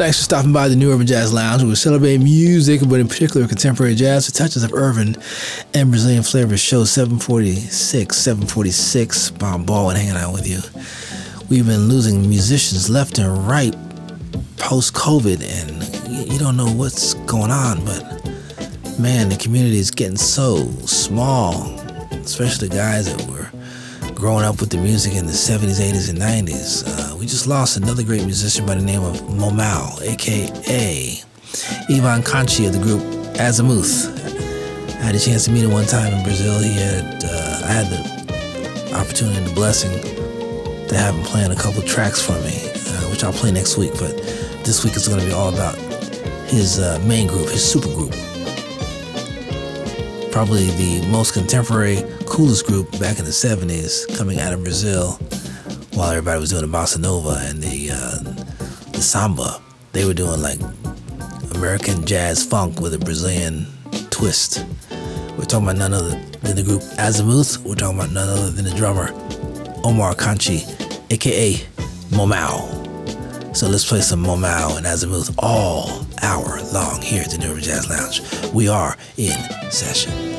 Thanks for stopping by the New Urban Jazz Lounge. We celebrate music, but in particular contemporary jazz with touches of urban and Brazilian flavors. Show 746, 746. Bob Baldwin hanging out with you. We've been losing musicians left and right post COVID, and you don't know what's going on, but man, the community is getting so small, especially the guys that were growing up with the music in the 70s, 80s, and 90s. Uh, we just lost another great musician by the name of Mamão, aka Ivan Conte of the group Azymuth. I had a chance to meet him one time in Brazil. He had, uh, I had the opportunity and the blessing to have him playing a couple tracks for me, uh, which I'll play next week. But this week is going to be all about his uh, main group, his super group probably the most contemporary, coolest group back in the 70s coming out of Brazil while everybody was doing the bossa nova and the, uh, the samba. They were doing like American jazz funk with a Brazilian twist. We're talking about none other than the group Azymuth. We're talking about none other than the drummer Omar Conte, aka Mamão. So let's play some Mamão and Azymuth all hour long here at the New Jazz Lounge. We are in session.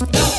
Go!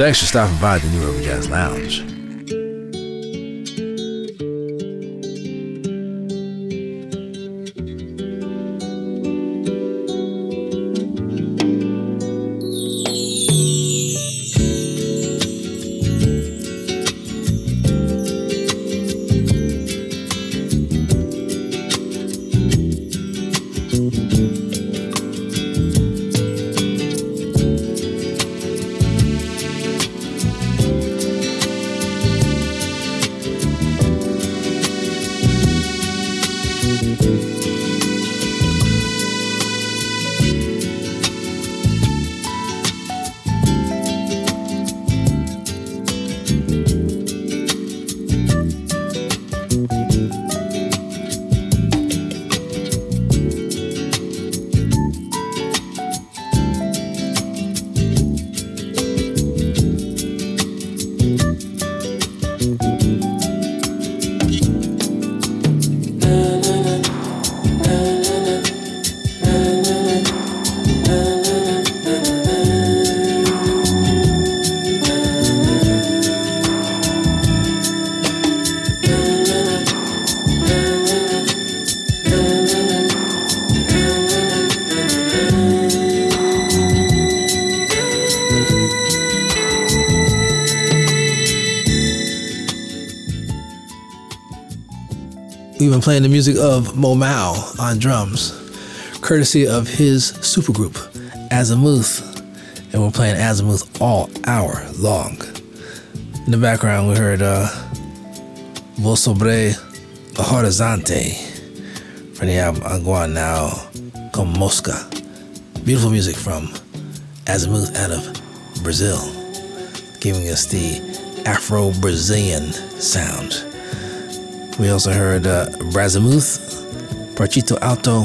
Thanks for stopping by the New Urban Jazz Lounge. We've playing the music of Mamão on drums, courtesy of his supergroup, Azymuth. And we're playing Azymuth all hour long. In the background, we heard uh, Vos sobre Horizonte from the album Águia Não Come Mosca. Beautiful music from Azymuth out of Brazil, giving us the Afro Brazilian sound. We also heard uh, Brazimuth, Partido Alto,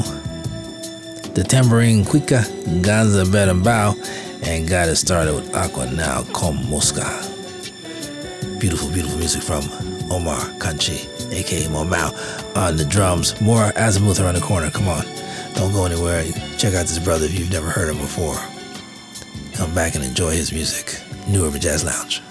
the Tambourine Cuica, Ganza Berimbau, and got it started with Águia Não Come Mosca. Beautiful, beautiful music from Omar Conte, aka Mamão, on the drums. More Azymuth around the corner. Come on, don't go anywhere. Check out this brother if you've never heard him before. Come back and enjoy his music. New Urban Jazz Lounge.